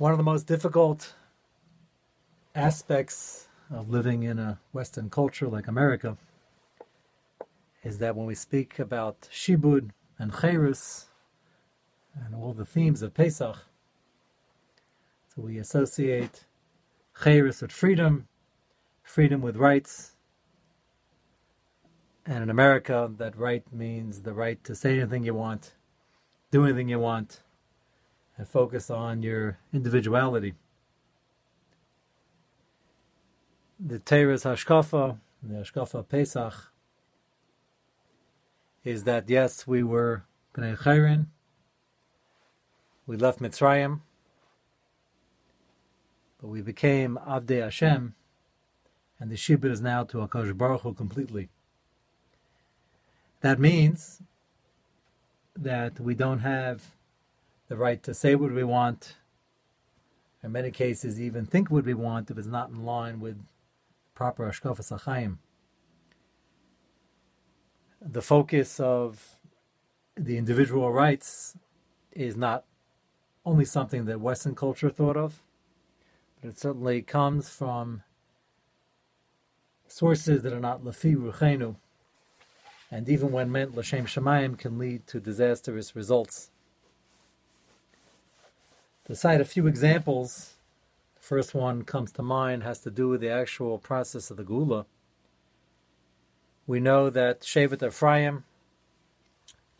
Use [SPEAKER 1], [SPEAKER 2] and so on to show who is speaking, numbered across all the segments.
[SPEAKER 1] One of the most difficult aspects of living in a Western culture like America is that when we speak about Shibud and Chayrus and all the themes of Pesach, so we associate Chayrus with freedom, freedom with rights, and in America, that right means the right to say anything you want, do anything you want, and focus on your individuality. The Teres Hashkafa, the Hashkafa Pesach, is that yes, we were Bnei Chayrin, we left Mitzrayim, but we became Avdei Hashem, and the Shibud is now to Akash Baruch Hu completely. That means that we don't have the right to say what we want, in many cases, even think what we want if it's not in line with proper Ashkafas Achayim. The focus of the individual rights is not only something that Western culture thought of, but it certainly comes from sources that are not Lafi Ruchenu, and even when meant l'shem shemayim can lead to disastrous results. To cite a few examples, the first one comes to mind has to do with the actual process of the gula. We know that Shevet Ephraim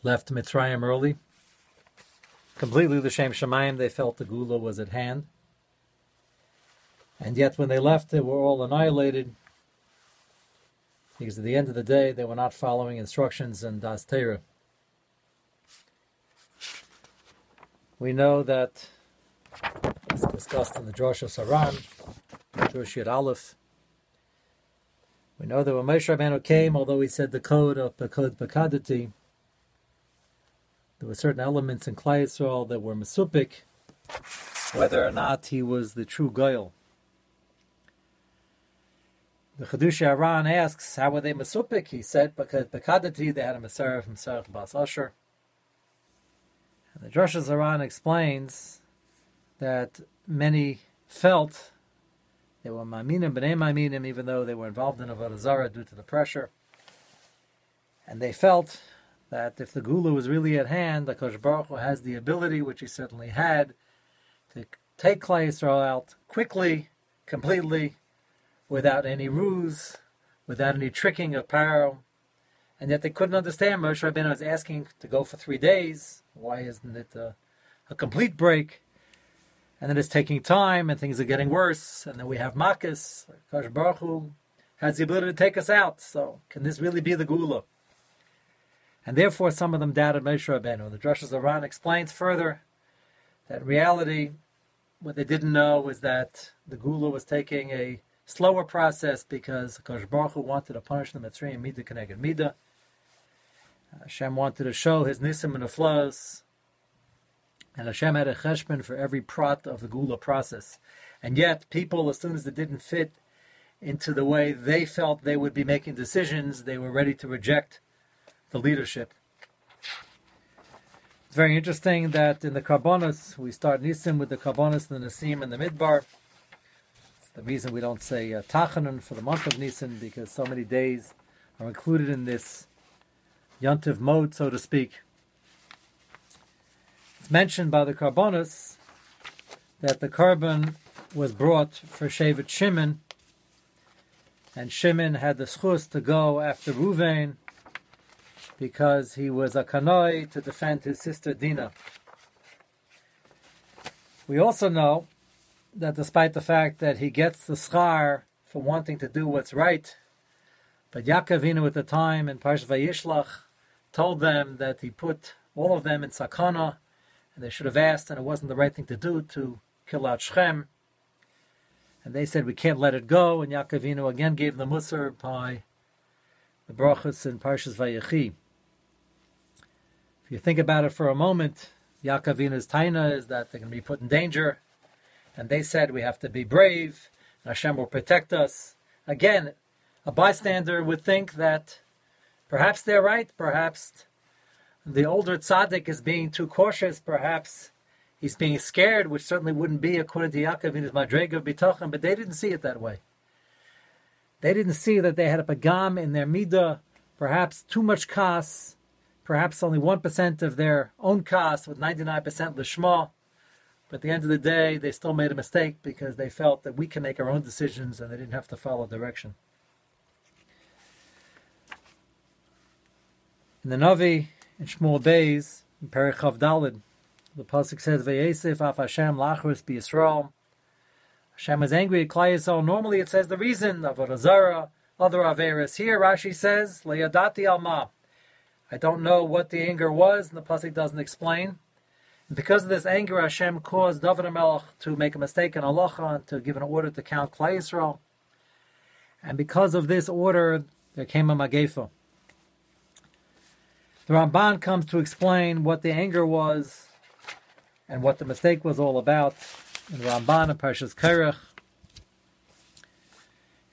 [SPEAKER 1] left Mitzrayim early. Completely the l'shem shemayim, they felt the gula was at hand. And yet when they left, they were all annihilated because at the end of the day, they were not following instructions in Das Torah. We know that it's discussed in the Drosha Saran, Drosha Aleph. We know that when Moshe Rabbeinu came, although he said the code of the code Bakadati, there were certain elements in Klai Yisrael that were Mesupik, whether or not he was the true Goyal. The Chedusha Aran asks, how were they Masupik? He said, because Bekadati, they had a Masarah from Bas Asher. And the Drosha Aran explains that many felt they were Maminim, B'nai Maminim, even though they were involved in Avodah Zarah due to the pressure. And they felt that if the Gula was really at hand, the Kosh Baruch Hu has the ability, which he certainly had, to take Klai Yisrael out quickly, completely, without any ruse, without any tricking of Paro. And yet they couldn't understand. Moshe Rabbeinu was asking to go for three days. Why isn't it a, a complete break? And then it's taking time, and things are getting worse. And then we have Makkis. Kosh Baruch Hu has the ability to take us out. So can this really be the Gula? And therefore, some of them doubted Moshe Rabbeinu. The Drosha Aran explains further that reality, what they didn't know was that the Gula was taking a slower process because Kosh Baruch Hu wanted to punish the Mitzrayim Midah Keneged Midah. Hashem wanted to show his nisim and the and Hashem had a cheshbon for every prat of the Gula process. And yet, people, as soon as it didn't fit into the way they felt they would be making decisions, they were ready to reject the leadership. It's very interesting that in the Karbonis, we start Nisim with the Karbonis the Nasim and the Midbar the reason we don't say uh, Tachanun for the month of Nisan because so many days are included in this Yontiv mode, so to speak. Mentioned by the Karbonis that the carbon was brought for Shevet Shimon, and Shimon had the schus to go after Ruvain because he was a kanoi to defend his sister Dina. We also know that despite the fact that he gets the schar for wanting to do what's right, but Yaakov at the time in Parsh Vayishlach told them that he put all of them in sakana, and they should have asked, and it wasn't the right thing to do to kill out Shechem. And they said we can't let it go, and Yaakov again gave the musar by the brachas in Parshas Vayechi. If you think about it for a moment, Yaakovinu's taina is that they're going to be put in danger and they said we have to be brave, and Hashem will protect us. Again, a bystander would think that perhaps they're right, perhaps the older tzaddik is being too cautious, perhaps He's being scared, which certainly wouldn't be according to Yaakov in his Madrega of Bitachon, but they didn't see it that way. They didn't see that they had a pagam in their midah, perhaps too much kas, perhaps only 1% of their own kas with 99% lishma. But at the end of the day, they still made a mistake because they felt that we can make our own decisions and they didn't have to follow direction. In the Navi, in Shmuel Beis, in Perichav Dalid, the pasuk says, "Vayesef af Hashem lachris bi Yisrael." Hashem is angry at Klai Yisrael. Normally, it says the reason of a Razara, other averis. Here, Rashi says, "Leyadati alma." I don't know what the anger was, and the pasuk doesn't explain. And because of this anger, Hashem caused David HaMelech to make a mistake in halacha and to give an order to count Klai Yisrael. And because of this order, there came a magefa. The Ramban comes to explain what the anger was and what the mistake was all about. In Ramban and Parshas Kerech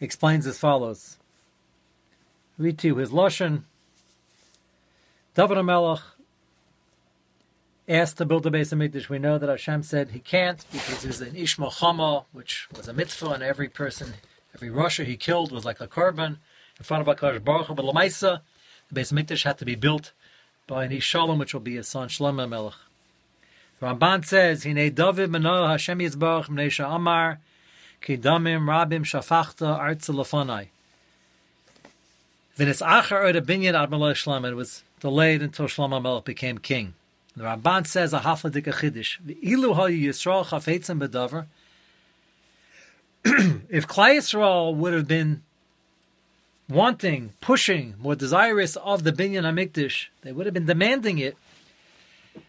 [SPEAKER 1] explains as follows. Read to you his Lashon. David HaMelech asked to build a base of Mikdash. We know that Hashem said he can't because he's an Ishmael Chama, which was a mitzvah, and every person, every Russia he killed was like a korban in front of HaKadosh Baruch Hu. But Lamaisa, the base of Mikdash had to be built by an Ish Shalom, which will be his son Shlomo Melech. Ramban says, "Hine David Manoah Hashem Yizbarach Mneisha Amar Kidamim Rabim Shafachta Artza Lafanai." V'nis Achar Od Binyan Ad Melech Shlomo. It was delayed until Shlomo Melech became king. The Ramban says a hafladik achidish. Ilu hayu Yisrael chafetzim bedavar. If Klai Yisrael would have been wanting, pushing, more desirous of the binyan hamikdash, they would have been demanding it.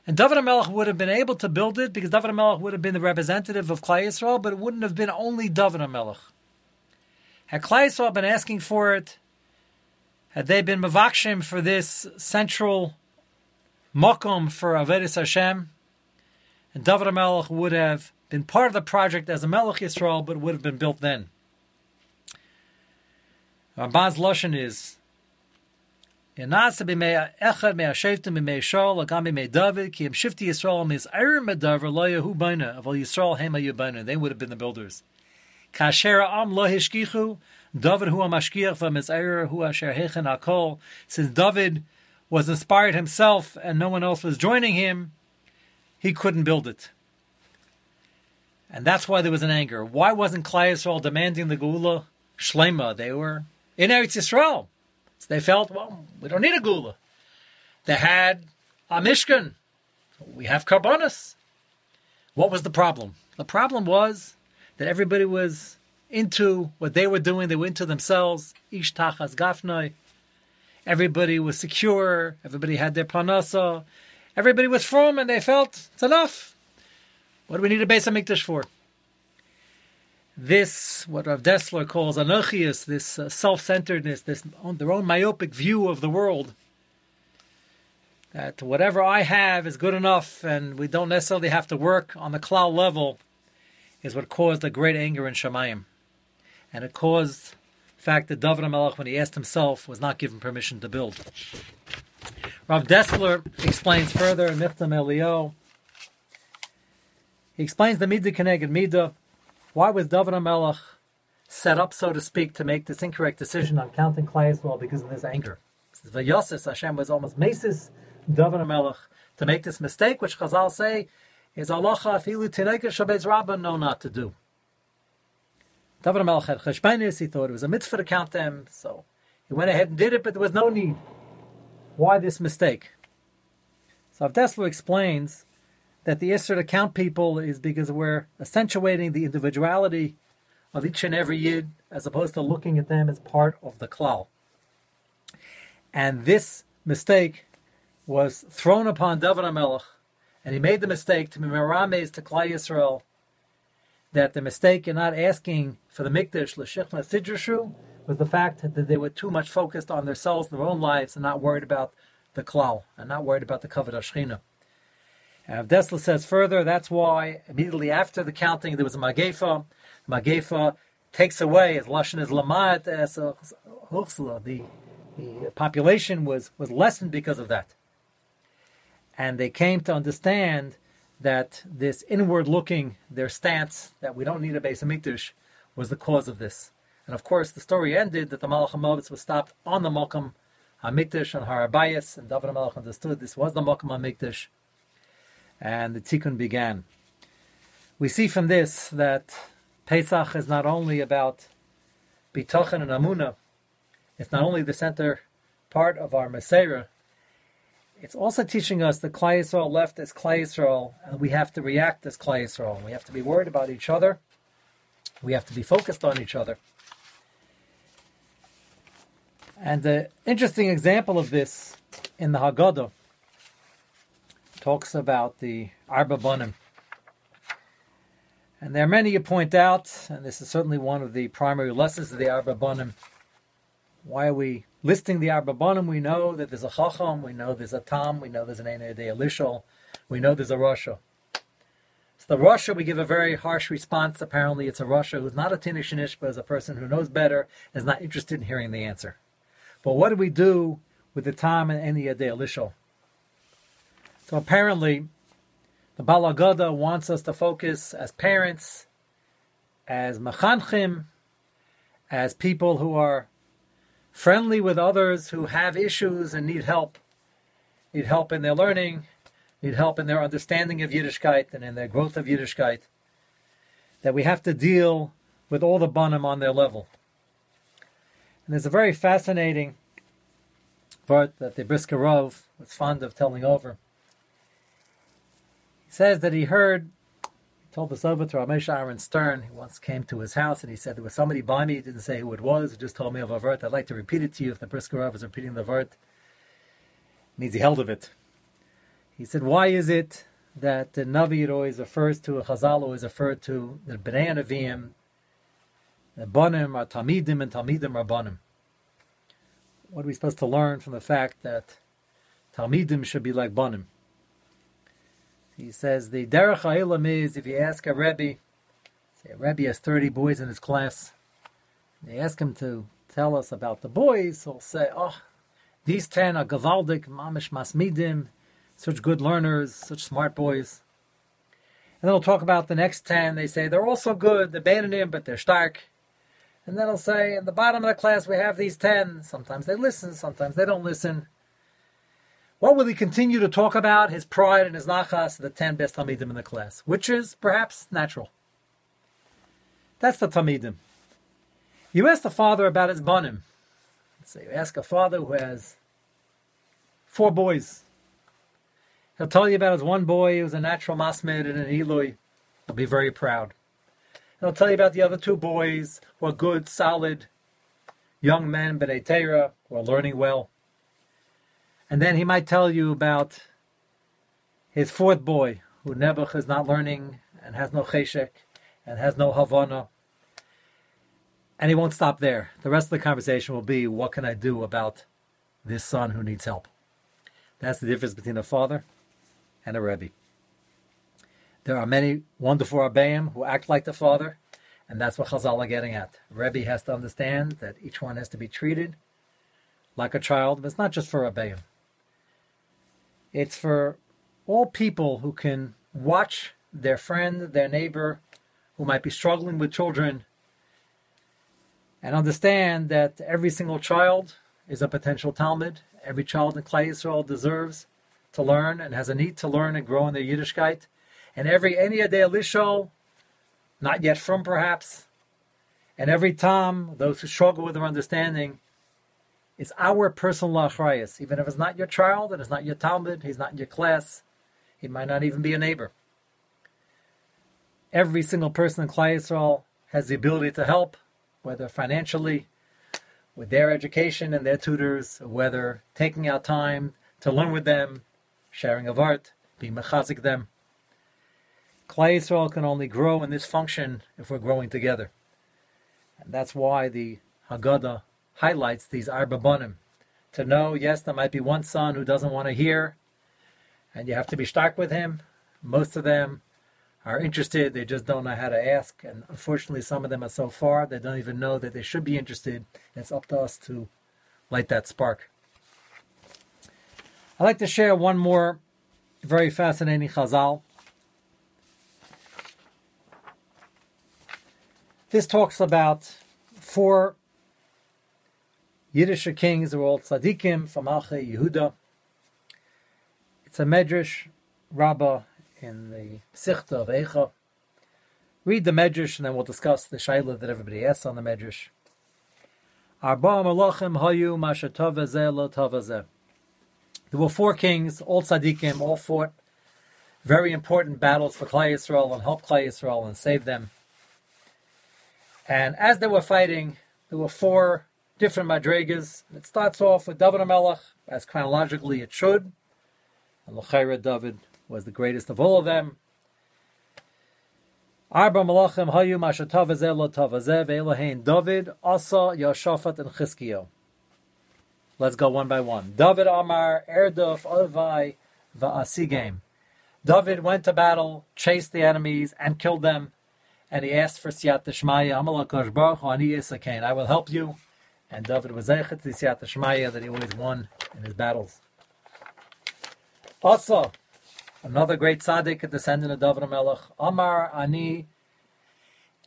[SPEAKER 1] And David HaMelech would have been able to build it because David HaMelech would have been the representative of Klai Yisrael, but it wouldn't have been only David HaMelech. Had Klai Yisrael been asking for it, had they been mavakshim for this central makom for Avedis Hashem, and David HaMelech would have been part of the project as a Melech Yisrael, but would have been built then. Ramban's lashon is Yanasa b'mei echad mei hashevtim b'mei Shaul agam b'mei David ki im shifti Yisrael mis iron medaver lo yehu baina avol Yisrael hema yubaina. They would have been the builders. Kashera am lo hishkichu David hu amashkiach v'mizayer hu asher hechen akol. Since David was inspired himself and no one else was joining him, he couldn't build it. And that's why there was an anger. Why wasn't Klai Yisrael demanding the Gula Shlema? They were in Eretz Yisrael. So they felt, well, we don't need a Gula. They had a Mishkan. We have Karbonis. What was the problem? The problem was that everybody was into what they were doing. They were into themselves. Ish tachas gafnoi. Everybody was secure. Everybody had their panasa. Everybody was from, and they felt it's enough. What do we need a base of mikdash for? This, what Rav Dessler calls anochius, this uh, self-centeredness, this their own myopic view of the world, that whatever I have is good enough, and we don't necessarily have to work on the cloud level, is what caused the great anger in Shemayim, and it caused the fact that David HaMelech, when he asked himself, was not given permission to build. Rav Dessler explains further in Michtam Elio. He explains the Midah Keneged Midah. Why was David HaMelech set up, so to speak, to make this incorrect decision on counting Klai Yisrael because of his anger? Vayosis Hashem was almost maces David HaMelech to make this mistake, which Chazal say is Allah afilu tineka shabez rabba know not to do. David HaMelech had cheshbainis, he thought it was a mitzvah to count them, so he went ahead and did it, but there was no need. Why this mistake? So Rav Dessler explains that the Isser to count people is because we're accentuating the individuality of each and every Yid as opposed to looking at them as part of the Klal. And this mistake was thrown upon David HaMelech, and he made the mistake to Merames to Klal Yisrael that the mistake in not asking for the Mikdash, L'Shechna Sidrashu, was the fact that they were too much focused on themselves their own lives and not worried about the Klal, and not worried about the Kavod Ashchina. Uh, and Rav Dessler says further, that's why immediately after the counting there was a Magefa. Magefa takes away, as Lashon is Lamat, uh, as the, the population was, was lessened because of that. And they came to understand that this inward looking, their stance that we don't need a base of Mikdash, was the cause of this. And of course, the story ended that the Malach HaMovetz was stopped on the Malkam HaMikdash on Har HaBayis, and David HaMelech understood this was the Malkam HaMikdash, and the Tikkun began. We see from this that Pesach is not only about Bitochen and Amuna, it's not only the center part of our Masera, it's also teaching us that Klai Yisrael left as Klai Yisrael, and we have to react as Klai Yisrael. We have to be worried about each other. We have to be focused on each other. And the interesting example of this in the Haggadah talks about the Arba. And there are many you point out, and this is certainly one of the primary lessons of the Arba. Why are we listing the Arba? We know that there's a Chacham, we know there's a Tam, we know there's an Ein Elishol, we know there's a Rasha. So the Rasha, we give a very harsh response. Apparently, it's a Rasha who's not a Tinishinish, but is a person who knows better and is not interested in hearing the answer. But what do we do with the Tam and Ein Elishol? So apparently, the Balagada wants us to focus as parents, as machanchim, as people who are friendly with others who have issues and need help, need help in their learning, need help in their understanding of Yiddishkeit and in their growth of Yiddishkeit, that we have to deal with all the banim on their level. And there's a very fascinating part that the Brisker Rov was fond of telling over. He says that he heard told this over to Ramesh Aaron Stern. He once came to his house and he said there was somebody by me. He didn't say who it was. He just told me of a vert. I'd like to repeat it to you if the Brisker is repeating the vert. Means he held of it. He said, why is it that the Navi always refers to, a Chazal always referred to the Nevi'im, the Bonim are Talmidim and Talmidim are Bonim. What are we supposed to learn from the fact that Talmidim should be like Bonim? He says the derech ha'ilam is if you ask a rebbe, say a rebbe has thirty boys in his class, they ask him to tell us about the boys. He'll say, "Oh, these ten are gavaldik, mamish masmidim, such good learners, such smart boys." And then he'll talk about the next ten. They say they're also good, they're Bananim, but they're stark. And then he'll say, in the bottom of the class we have these ten. Sometimes they listen, sometimes they don't listen. What will he continue to talk about? His pride and his nachas, the ten best Talmidim in the class, which is perhaps natural. That's the Talmidim. You ask the father about his banim. So you ask a father who has four boys. He'll tell you about his one boy who's a natural masmid and an Eloi. He'll be very proud. He'll tell you about the other two boys who are good, solid, young men, b'nei Torah, who are learning well. And then he might tell you about his fourth boy, who Nebuch is not learning and has no cheshek and has no havana. And he won't stop there. The rest of the conversation will be, what can I do about this son who needs help? That's the difference between a father and a rebbe. There are many wonderful Rabbeim who act like the father, and that's what Chazal are getting at. Rebbe has to understand that each one has to be treated like a child, but it's not just for Rabbeim. It's for all people who can watch their friend, their neighbor, who might be struggling with children, and understand that every single child is a potential Talmud. Every child in Klai Yisrael deserves to learn and has a need to learn and grow in their Yiddishkeit. And every Enya de Elishol, not yet from perhaps, and every Tom, those who struggle with their understanding, it's our personal achrayas. Even if it's not your child and it's not your Talmud, he's not in your class, he might not even be a neighbor. Every single person in Klai Yisrael has the ability to help, whether financially, with their education and their tutors, whether taking out time to learn with them, sharing of art, being mechazik them. Klai Yisrael can only grow in this function if we're growing together. And that's why the Haggadah highlights these Arbabonim. To know, yes, there might be one son who doesn't want to hear, and you have to be stuck with him. Most of them are interested, they just don't know how to ask. And unfortunately, some of them are so far, they don't even know that they should be interested. It's up to us to light that spark. I'd like to share one more very fascinating chazal. This talks about four Yiddish kings were all tzaddikim from Alche Yehuda. It's a medrash rabbah in the Sichta of Eicha. Read the medrash and then we'll discuss the shaila that everybody asks on the medrash. Arba malachim hayu There were four kings, all tzaddikim, all fought very important battles for Klai Yisrael and helped Klai Yisrael and saved them. And as they were fighting, there were four different madrigas. It starts off with David HaMelech, as chronologically it should. And L'chaira David was the greatest of all of them. Arba Malachim Hayu Mashatav Lo Tavazev Elohein David Asa Yashafat and Chizkiyo. Let's go one by one. David Amar Erduf Ovai Va'asigim. David went to battle, chased the enemies, and killed them. And he asked for Siyat Shmaya, Amalakash Baruch I will help you and David was zeichet to Siyat Shmaya that he always won in his battles. Also, another great tzaddik, a descendant of David Melech, Amar Ani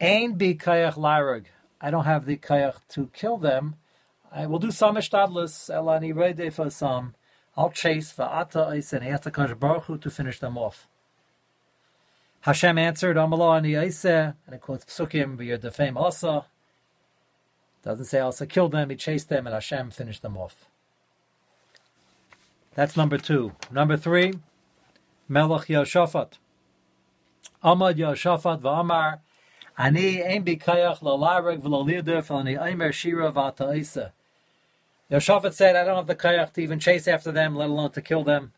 [SPEAKER 1] Ain bi kayach larug. I don't have the kayach to kill them. I will do some ishtadlus elani rede for some. I'll chase va'ata eis and ask the Baruch Hu to finish them off. Hashem answered, Amalo ani eiseh, and it quotes psukim, v'yir defame also. Doesn't say Asa killed them, he chased them, and Hashem finished them off. That's number two. Number three, Melech Yoshafat. Amad Yoshafat v'amar, Ani ein bikayach lalareg v'lalidir v'lani aimer shira v'ata'isa. Yoshafat said, I don't have the kayach to even chase after them, let alone to kill them.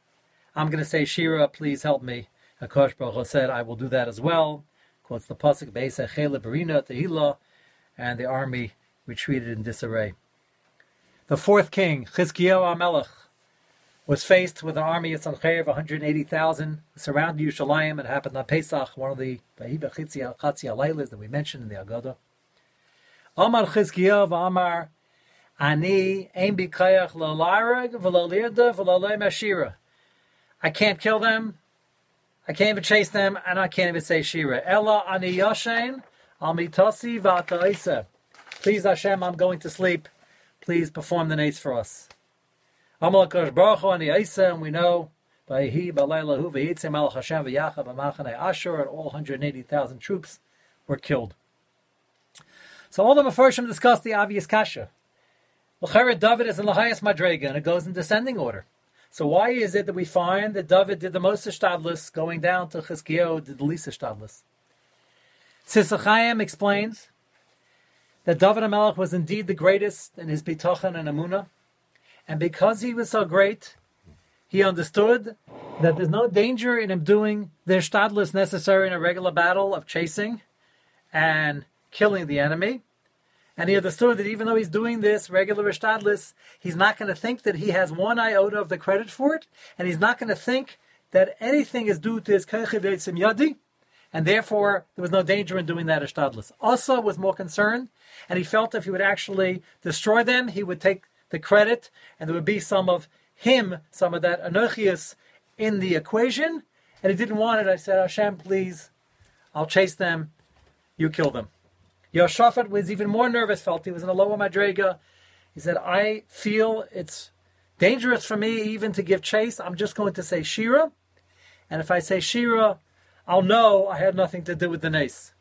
[SPEAKER 1] I'm going to say, Shira, please help me. Akash Baruch said, I will do that as well. Quotes the Pasuk, Be'esa Chela Barina Tehila, and the army retreated in disarray. The fourth king, Chizkiyahu Amelech, was faced with an army of Sancheir of 180,000, surrounded Yerushalayim. It happened on Pesach, one of the Lailas that we mentioned in the Agadah. Amar Chizkiyahu Amar Ani Ein Bikayach Lalarag V'Lalirda V'Lalei Mashira. I can't kill them. I can't even chase them, and I can't even say Shira. Ella Ani Yashain Amitasi V'Ataisa. Please, Hashem, I'm going to sleep. Please perform the nace for us. Amal Baruch Hu the Isa, and we know by he Balaylahu Vayitzim Al Hashem V'Yacha B'Machane Ashur and all 180,000 troops were killed. So all the Mepharshim discuss the obvious kasha. L'cheret David is in the highest madrega and it goes in descending order. So why is it that we find that David did the most ishtadlus going down to Chizkiyahu did the least ishtadlus? Sisachayim explains that David HaMelech was indeed the greatest in his bitachon and amuna, and because he was so great, he understood that there's no danger in him doing the shtadlis necessary in a regular battle of chasing and killing the enemy. And he understood that even though he's doing this regular shtadlis, he's not going to think that he has one iota of the credit for it, and he's not going to think that anything is due to his keichiv yadi, and therefore there was no danger in doing that Ashtadlis. Asa was more concerned, and he felt if he would actually destroy them, he would take the credit, and there would be some of him, some of that Anochius in the equation, and he didn't want it. I said, Hashem, please, I'll chase them, you kill them. Yoshafat was even more nervous, felt he was in a lower Madrega. He said, I feel it's dangerous for me even to give chase. I'm just going to say Shira. And if I say Shira, I'll know I had nothing to do with the nace.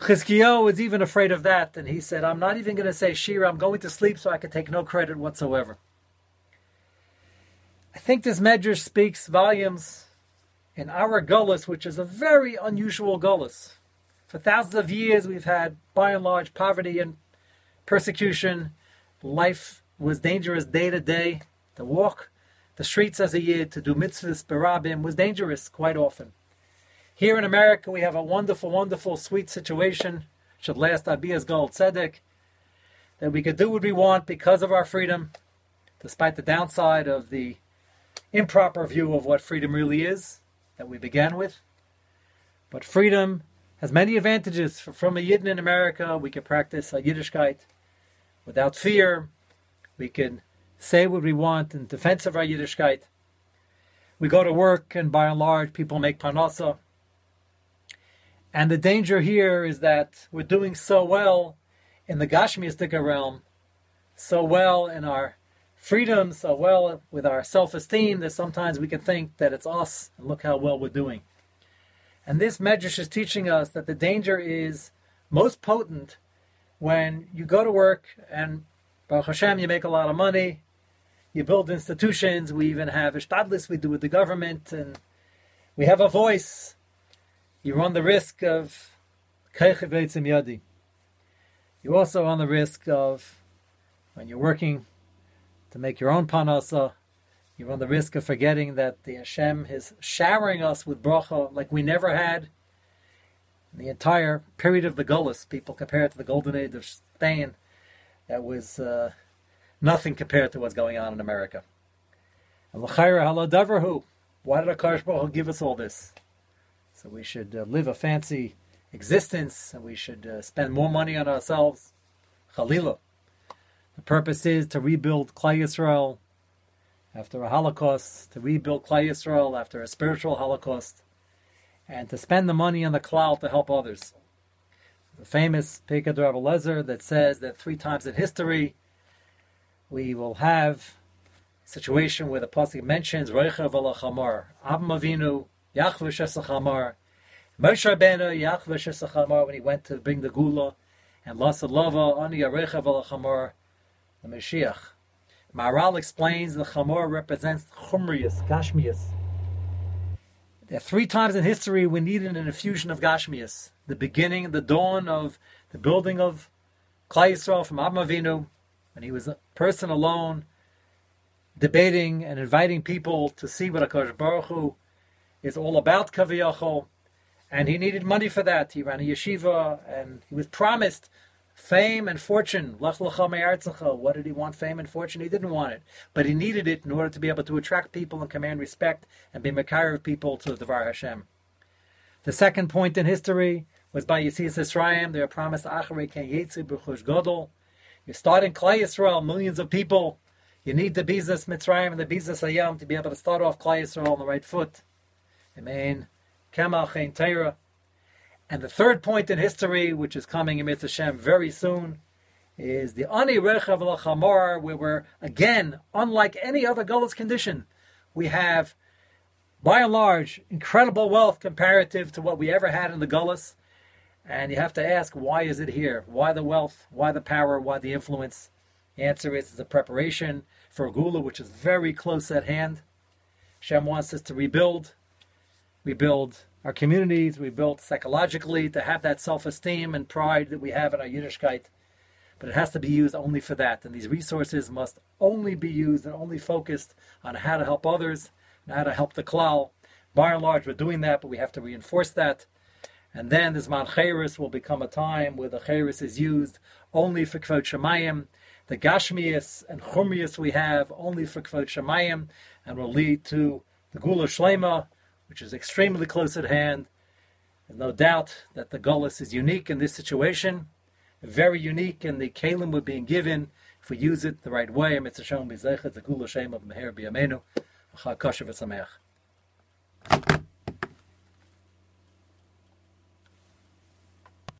[SPEAKER 1] Chizkiyahu was even afraid of that, and he said, I'm not even going to say Shira, I'm going to sleep so I can take no credit whatsoever. I think this medrash speaks volumes in our gullus, which is a very unusual gullus. For thousands of years, we've had, by and large, poverty and persecution. Life was dangerous day to day. To walk the streets as a yid to do mitzvahs berabim was dangerous quite often. Here in America, we have a wonderful, wonderful, sweet situation. Should last Abiyah's gold tzedek. That we could do what we want because of our freedom, despite the downside of the improper view of what freedom really is that we began with. But freedom has many advantages. From a Yidden in America, we can practice a Yiddishkeit without fear. We can say what we want in defense of our Yiddishkeit. We go to work, and by and large, people make parnasa. And the danger here is that we're doing so well in the Gashmiistic realm, so well in our freedom, so well with our self-esteem that sometimes we can think that it's us and look how well we're doing. And this medrash is teaching us that the danger is most potent when you go to work and Baruch Hashem, you make a lot of money, you build institutions, we even have ishtadlis we do with the government, and we have a voice. You run the risk of yadi. You also run the risk of when you're working to make your own panasa, you run the risk of forgetting that the Hashem is showering us with bracha like we never had in the entire period of the Gullus. People compare it to the golden age of Spain. That was uh, nothing compared to what's going on in America. Why did Akash Baruch give us all this? So we should uh, live a fancy existence, and we should uh, spend more money on ourselves. Chalila. The purpose is to rebuild Klal Yisrael after a Holocaust, to rebuild Klal Yisrael after a spiritual Holocaust, and to spend the money on the Klal to help others. The famous Pekad Rabbi Lezer that says that three times in history we will have a situation where the pasuk mentions Reichav Alachamar, Abam Avinu, Yachvish Esachamar, Moshe Rabbeinu, Yachvish Esachamar when he went to bring the Gula, and Lasa Lava, Ani Reichav Alachamar, the Mashiach. Maharal explains the Chamor represents Chumrius, Gashmius. There are three times in history we needed an infusion of Gashmius. The beginning, the dawn of the building of Klal Yisrael from Abba Avinu, when he was a person alone, debating and inviting people to see what Akash Baruch Hu is all about, Kaviyachol, and he needed money for that. He ran a yeshiva, and he was promised Fame and fortune. What did he want? Fame and fortune? He didn't want it. But he needed it in order to be able to attract people and command respect and be Makar of people to the Devar Hashem. The second point in history was by Yisrael Yisrael. They were promised Acharei Ken Yetzi B'chush Godol. You're starting Klal Yisrael, millions of people. You need the business Mitzrayim and the business Ayam to be able to start off Klal Yisrael on the right foot. Amen. Kemal Chen Teira. And the third point in history, which is coming in Hashem very soon, is the Ani Rechav Lachamor, where we're, again, unlike any other Gullus condition, we have, by and large, incredible wealth comparative to what we ever had in the Gullus. And you have to ask, why is it here? Why the wealth? Why the power? Why the influence? The answer is a preparation for Gula, which is very close at hand. Shem wants us to rebuild, rebuild our communities we built psychologically to have that self-esteem and pride that we have in our Yiddishkeit. But it has to be used only for that. And these resources must only be used and only focused on how to help others and how to help the klal. By and large, we're doing that, but we have to reinforce that. And then this Man Cheres will become a time where the Cheres is used only for Kvot Shemayim. The Gashmias and Chumrias we have only for Kvot Shemayim and will lead to the Gula Shlema, which is extremely close at hand. There's no doubt that the Gullus is unique in this situation, very unique in the Kalim we're being given. If we use it the right way, Mitzvah Shalom B'Zechet, the Gula Shem of Meher B'Yamenu, Chag Kosher V'Sameach.